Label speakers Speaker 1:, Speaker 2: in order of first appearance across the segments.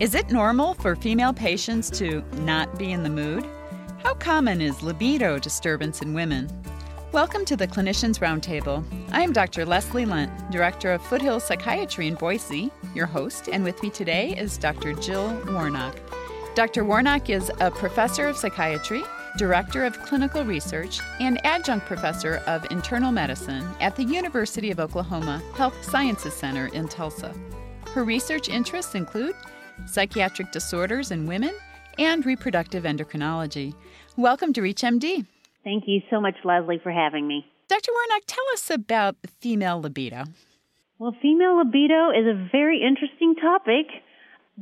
Speaker 1: Is it normal for female patients to not be in the mood? How common is libido disturbance in women? Welcome to the Clinicians Roundtable. I am Dr. Leslie Lundt, Director of Foothill Psychiatry in Boise, your host, and with me today is Dr. Jill Warnock. Dr. Warnock is a professor of psychiatry, director of clinical research, and adjunct professor of internal medicine at the University of Oklahoma Health Sciences Center in Tulsa. Her research interests include psychiatric disorders in women and reproductive endocrinology. Welcome to ReachMD.
Speaker 2: Thank you so much, Leslie, for having me.
Speaker 1: Dr. Warnock, tell us about female libido.
Speaker 2: Well, female libido is a very interesting topic.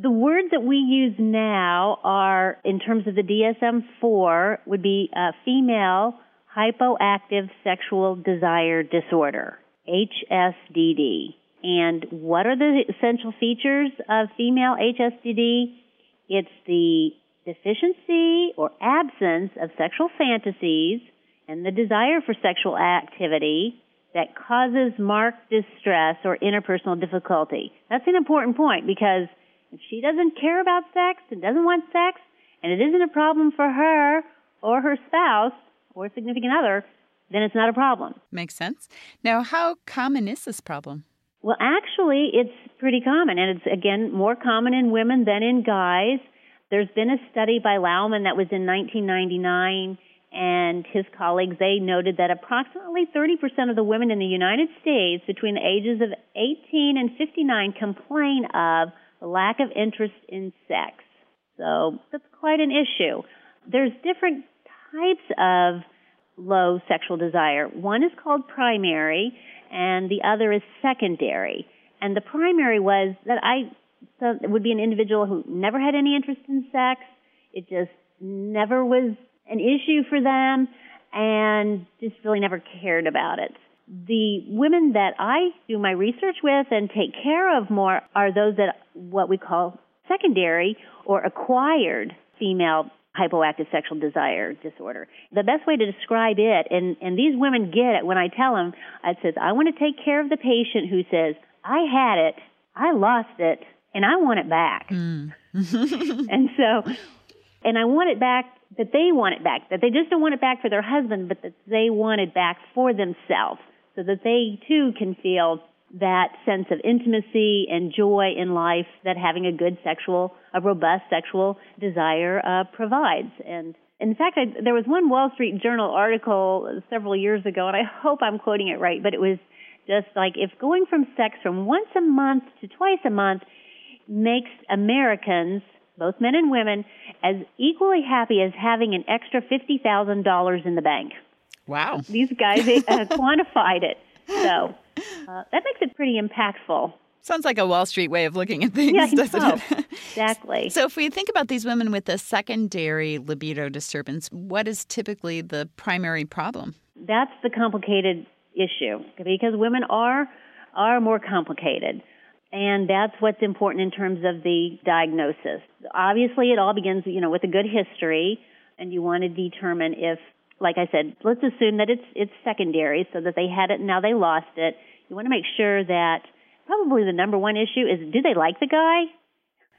Speaker 2: The words that we use now are, in terms of the DSM 4, would be uh, female hypoactive sexual desire disorder, HSDD. And what are the essential features of female HSDD? It's the deficiency or absence of sexual fantasies and the desire for sexual activity that causes marked distress or interpersonal difficulty. That's an important point because if she doesn't care about sex and doesn't want sex, and it isn't a problem for her or her spouse or significant other, then it's not a problem.
Speaker 1: Makes sense. Now, how common is this problem?
Speaker 2: Well, actually, it's pretty common, and it's again more common in women than in guys. There's been a study by Laumann that was in 1999 and his colleagues, they noted that approximately 30% of the women in the United States between the ages of 18 and 59 complain of lack of interest in sex. So that's quite an issue. There's different types of low sexual desire. One is called primary, and the other is secondary. And the primary was that I it would be an individual who never had any interest in sex. It just never was an issue for them and just really never cared about it the women that I do my research with and take care of more are those that what we call secondary or acquired female hypoactive sexual desire disorder. The best way to describe it, and, and these women get it when I tell them, I says, I want to take care of the patient who says, I had it, I lost it, and I want it back. Mm. and so, and I want it back that they want it back, that they just don't want it back for their husband, but that they want it back for themselves so that they too can feel that sense of intimacy and joy in life that having a good sexual, a robust sexual desire uh, provides. And in fact, I, there was one Wall Street Journal article several years ago, and I hope I'm quoting it right, but it was just like if going from sex from once a month to twice a month makes Americans, both men and women, as equally happy as having an extra $50,000 in the bank.
Speaker 1: Wow.
Speaker 2: These guys uh, quantified it. So uh, that makes it pretty impactful.
Speaker 1: Sounds like a Wall Street way of looking at things,
Speaker 2: yeah,
Speaker 1: doesn't
Speaker 2: know.
Speaker 1: it?
Speaker 2: exactly.
Speaker 1: So, if we think about these women with a secondary libido disturbance, what is typically the primary problem?
Speaker 2: That's the complicated issue because women are are more complicated. And that's what's important in terms of the diagnosis. Obviously, it all begins, you know, with a good history, and you want to determine if like I said, let's assume that it's it's secondary, so that they had it and now they lost it. You want to make sure that probably the number one issue is do they like the guy?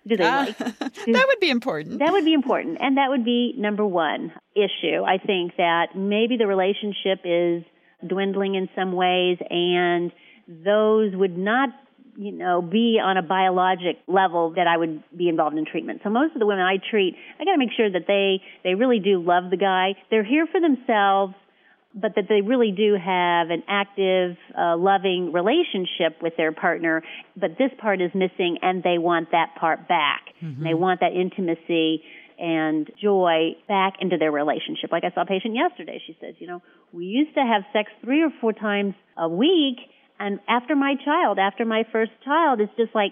Speaker 2: Do they uh, like?
Speaker 1: Do, that would be important.
Speaker 2: That would be important, and that would be number one issue. I think that maybe the relationship is dwindling in some ways, and those would not you know, be on a biologic level that I would be involved in treatment. So most of the women I treat, I got to make sure that they they really do love the guy. They're here for themselves, but that they really do have an active, uh, loving relationship with their partner. But this part is missing, and they want that part back. Mm-hmm. They want that intimacy and joy back into their relationship. Like I saw a patient yesterday. She says, you know, we used to have sex three or four times a week and after my child, after my first child, it's just like,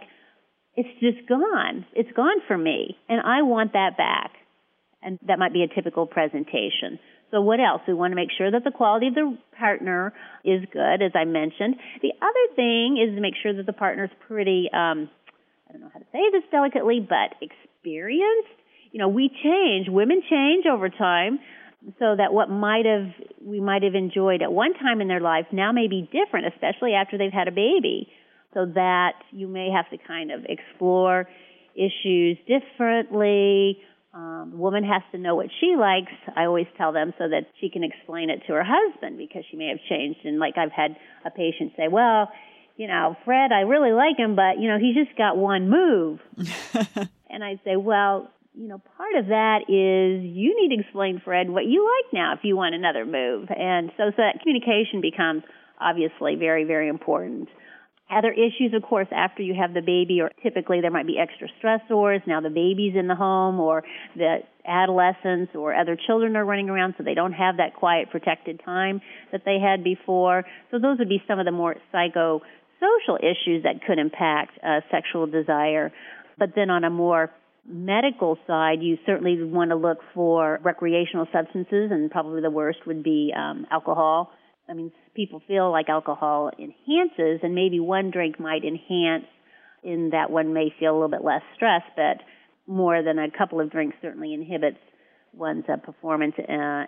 Speaker 2: it's just gone. It's gone for me. And I want that back. And that might be a typical presentation. So what else? We want to make sure that the quality of the partner is good, as I mentioned. The other thing is to make sure that the partner is pretty, um, I don't know how to say this delicately, but experienced. You know, we change. Women change over time so that what might have we might have enjoyed at one time in their life now may be different, especially after they've had a baby. So that you may have to kind of explore issues differently. Um, the woman has to know what she likes. I always tell them so that she can explain it to her husband because she may have changed. And like I've had a patient say, well, you know, Fred, I really like him, but you know, he's just got one move. and I say, well, you know, part of that is you need to explain, Fred, what you like now if you want another move. And so, so that communication becomes obviously very, very important. Other issues, of course, after you have the baby, or typically there might be extra stressors. Now the baby's in the home, or the adolescents or other children are running around, so they don't have that quiet, protected time that they had before. So those would be some of the more psychosocial issues that could impact uh, sexual desire. But then on a more medical side, you certainly want to look for recreational substances, and probably the worst would be um, alcohol. I mean, people feel like alcohol enhances, and maybe one drink might enhance in that one may feel a little bit less stress, but more than a couple of drinks certainly inhibits one's uh, performance uh,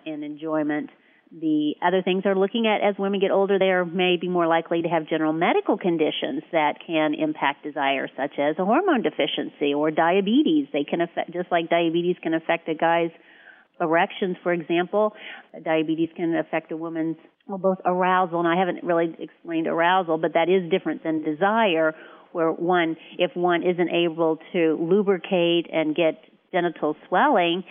Speaker 2: and enjoyment. The other things they're looking at as women get older, they are maybe more likely to have general medical conditions that can impact desire, such as a hormone deficiency or diabetes. They can affect, just like diabetes can affect a guy's erections, for example. Diabetes can affect a woman's well, both arousal, and I haven't really explained arousal, but that is different than desire, where one, if one isn't able to lubricate and get genital swelling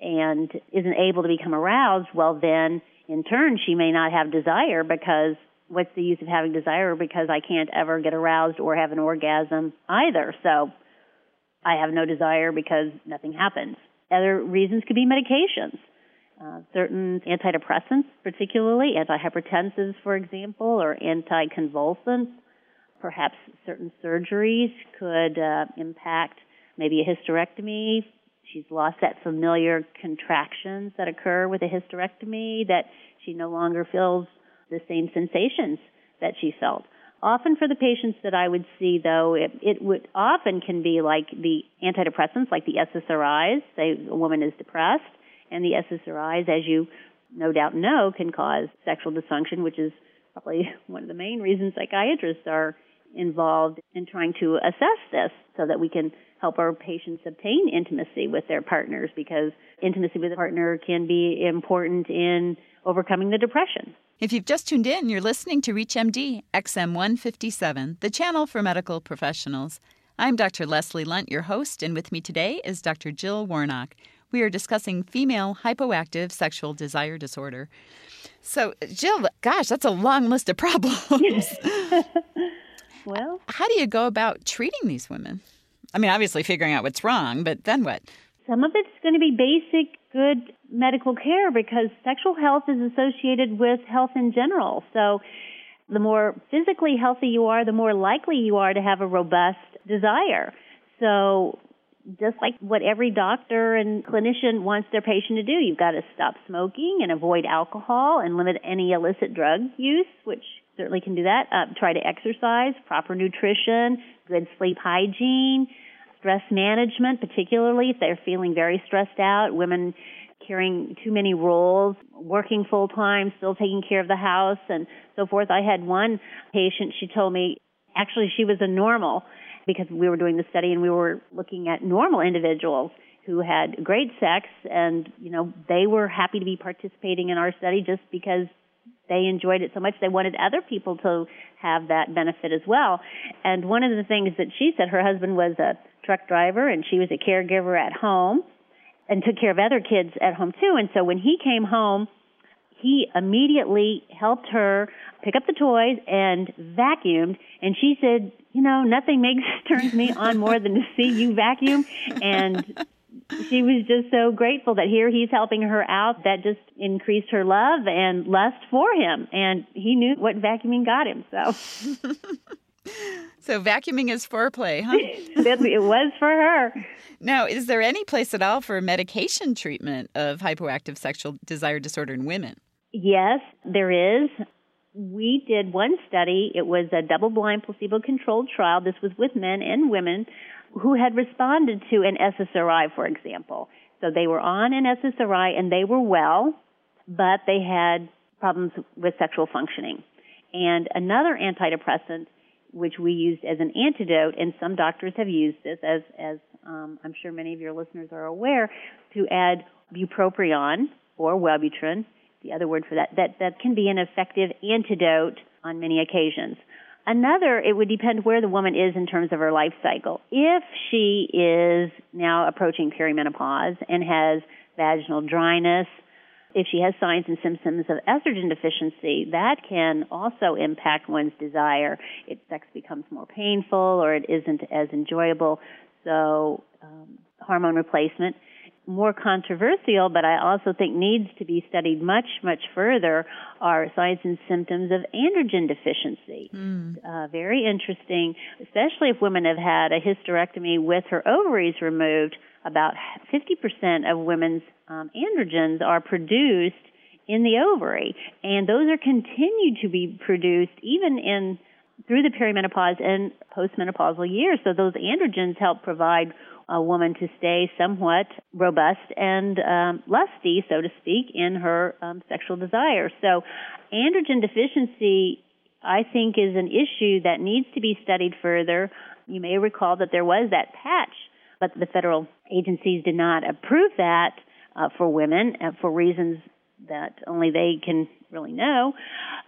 Speaker 2: and isn't able to become aroused, well, then in turn she may not have desire because what's the use of having desire because I can't ever get aroused or have an orgasm either. So I have no desire because nothing happens. Other reasons could be medications. Uh, certain antidepressants, particularly antihypertensives, for example, or anticonvulsants. Perhaps certain surgeries could uh, impact maybe a hysterectomy. She's lost that familiar contractions that occur with a hysterectomy, that she no longer feels the same sensations that she felt. Often for the patients that I would see, though, it, it would often can be like the antidepressants, like the SSRIs. Say a woman is depressed, and the SSRIs, as you no doubt know, can cause sexual dysfunction, which is probably one of the main reasons psychiatrists are involved in trying to assess this so that we can help our patients obtain intimacy with their partners because intimacy with a partner can be important in overcoming the depression.
Speaker 1: If you've just tuned in, you're listening to ReachMD XM157, the channel for medical professionals. I'm Dr. Leslie Lundt, your host, and with me today is Dr. Jill Warnock. We are discussing female hypoactive sexual desire disorder. So, Jill, gosh, that's a long list of problems.
Speaker 2: well,
Speaker 1: how do you go about treating these women? I mean, obviously figuring out what's wrong, but then what?
Speaker 2: Some of it's going to be basic, good medical care because sexual health is associated with health in general. So, the more physically healthy you are, the more likely you are to have a robust desire. So, just like what every doctor and clinician wants their patient to do. You've got to stop smoking and avoid alcohol and limit any illicit drug use, which certainly can do that. Uh, try to exercise, proper nutrition, good sleep hygiene, stress management, particularly if they're feeling very stressed out. Women carrying too many roles, working full time, still taking care of the house, and so forth. I had one patient, she told me, actually, she was a normal because we were doing the study and we were looking at normal individuals who had great sex and you know they were happy to be participating in our study just because they enjoyed it so much they wanted other people to have that benefit as well. And one of the things that she said her husband was a truck driver and she was a caregiver at home and took care of other kids at home too. And so when he came home he immediately helped her pick up the toys and vacuumed. And she said you know nothing makes turns me on more than to see you vacuum and she was just so grateful that here he's helping her out that just increased her love and lust for him and he knew what vacuuming got him so
Speaker 1: so vacuuming is foreplay huh
Speaker 2: it was for her
Speaker 1: now is there any place at all for medication treatment of hypoactive sexual desire disorder in women
Speaker 2: Yes, there is. We did one study. It was a double blind placebo controlled trial. This was with men and women who had responded to an SSRI, for example. So they were on an SSRI and they were well, but they had problems with sexual functioning. And another antidepressant which we used as an antidote, and some doctors have used this, as, as um, I'm sure many of your listeners are aware, to add bupropion or Wellbutrin, the other word for that, that, that can be an effective antidote on many occasions. Another, it would depend where the woman is in terms of her life cycle. If she is now approaching perimenopause and has vaginal dryness, if she has signs and symptoms of estrogen deficiency, that can also impact one's desire. If sex becomes more painful or it isn't as enjoyable. So, um, hormone replacement more controversial, but I also think needs to be studied much, much further, are signs and symptoms of androgen deficiency. Mm. Uh, very interesting, especially if women have had a hysterectomy with her ovaries removed. About 50% of women's um, androgens are produced in the ovary, and those are continued to be produced even in through the perimenopause and postmenopausal years. So those androgens help provide a woman to stay somewhat robust and um, lusty, so to speak, in her um, sexual desire. So, androgen deficiency, I think, is an issue that needs to be studied further. You may recall that there was that patch, but the federal agencies did not approve that uh, for women uh, for reasons that only they can really know.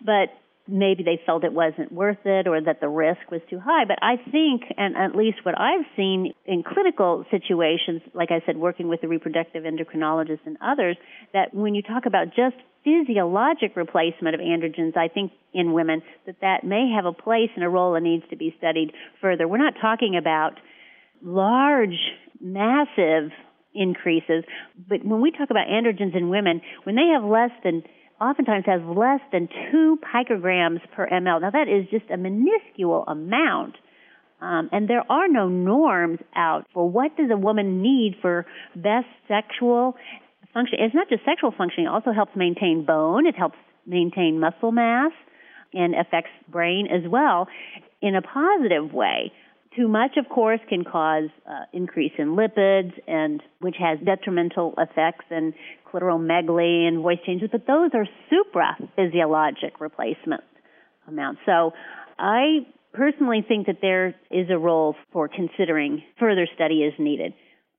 Speaker 2: But maybe they felt it wasn't worth it or that the risk was too high. But I think, and at least what I've seen in clinical situations, like I said, working with the reproductive endocrinologists and others, that when you talk about just physiologic replacement of androgens, I think in women that that may have a place and a role and needs to be studied further. We're not talking about large, massive increases, but when we talk about androgens in women, when they have less than oftentimes has less than two picograms per ml. Now that is just a minuscule amount. Um, and there are no norms out for what does a woman need for best sexual function. It's not just sexual functioning; it also helps maintain bone. It helps maintain muscle mass and affects brain as well in a positive way. Too much, of course, can cause uh, increase in lipids, and which has detrimental effects and clitoromegaly and voice changes. But those are supra physiologic replacement amounts. So, I personally think that there is a role for considering further study is needed.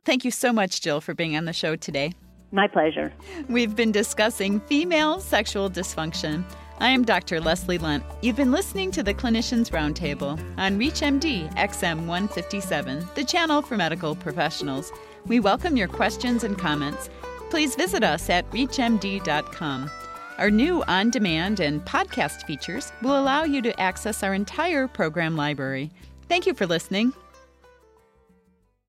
Speaker 1: Thank you so much, Jill, for being on the show today.
Speaker 2: My pleasure.
Speaker 1: We've been discussing female sexual dysfunction. I am Dr. Leslie Lundt. You've been listening to the Clinicians Roundtable on ReachMD XM 157, the channel for medical professionals. We welcome your questions and comments. Please visit us at ReachMD.com. Our new on demand and podcast features will allow you to access our entire program library. Thank you for listening.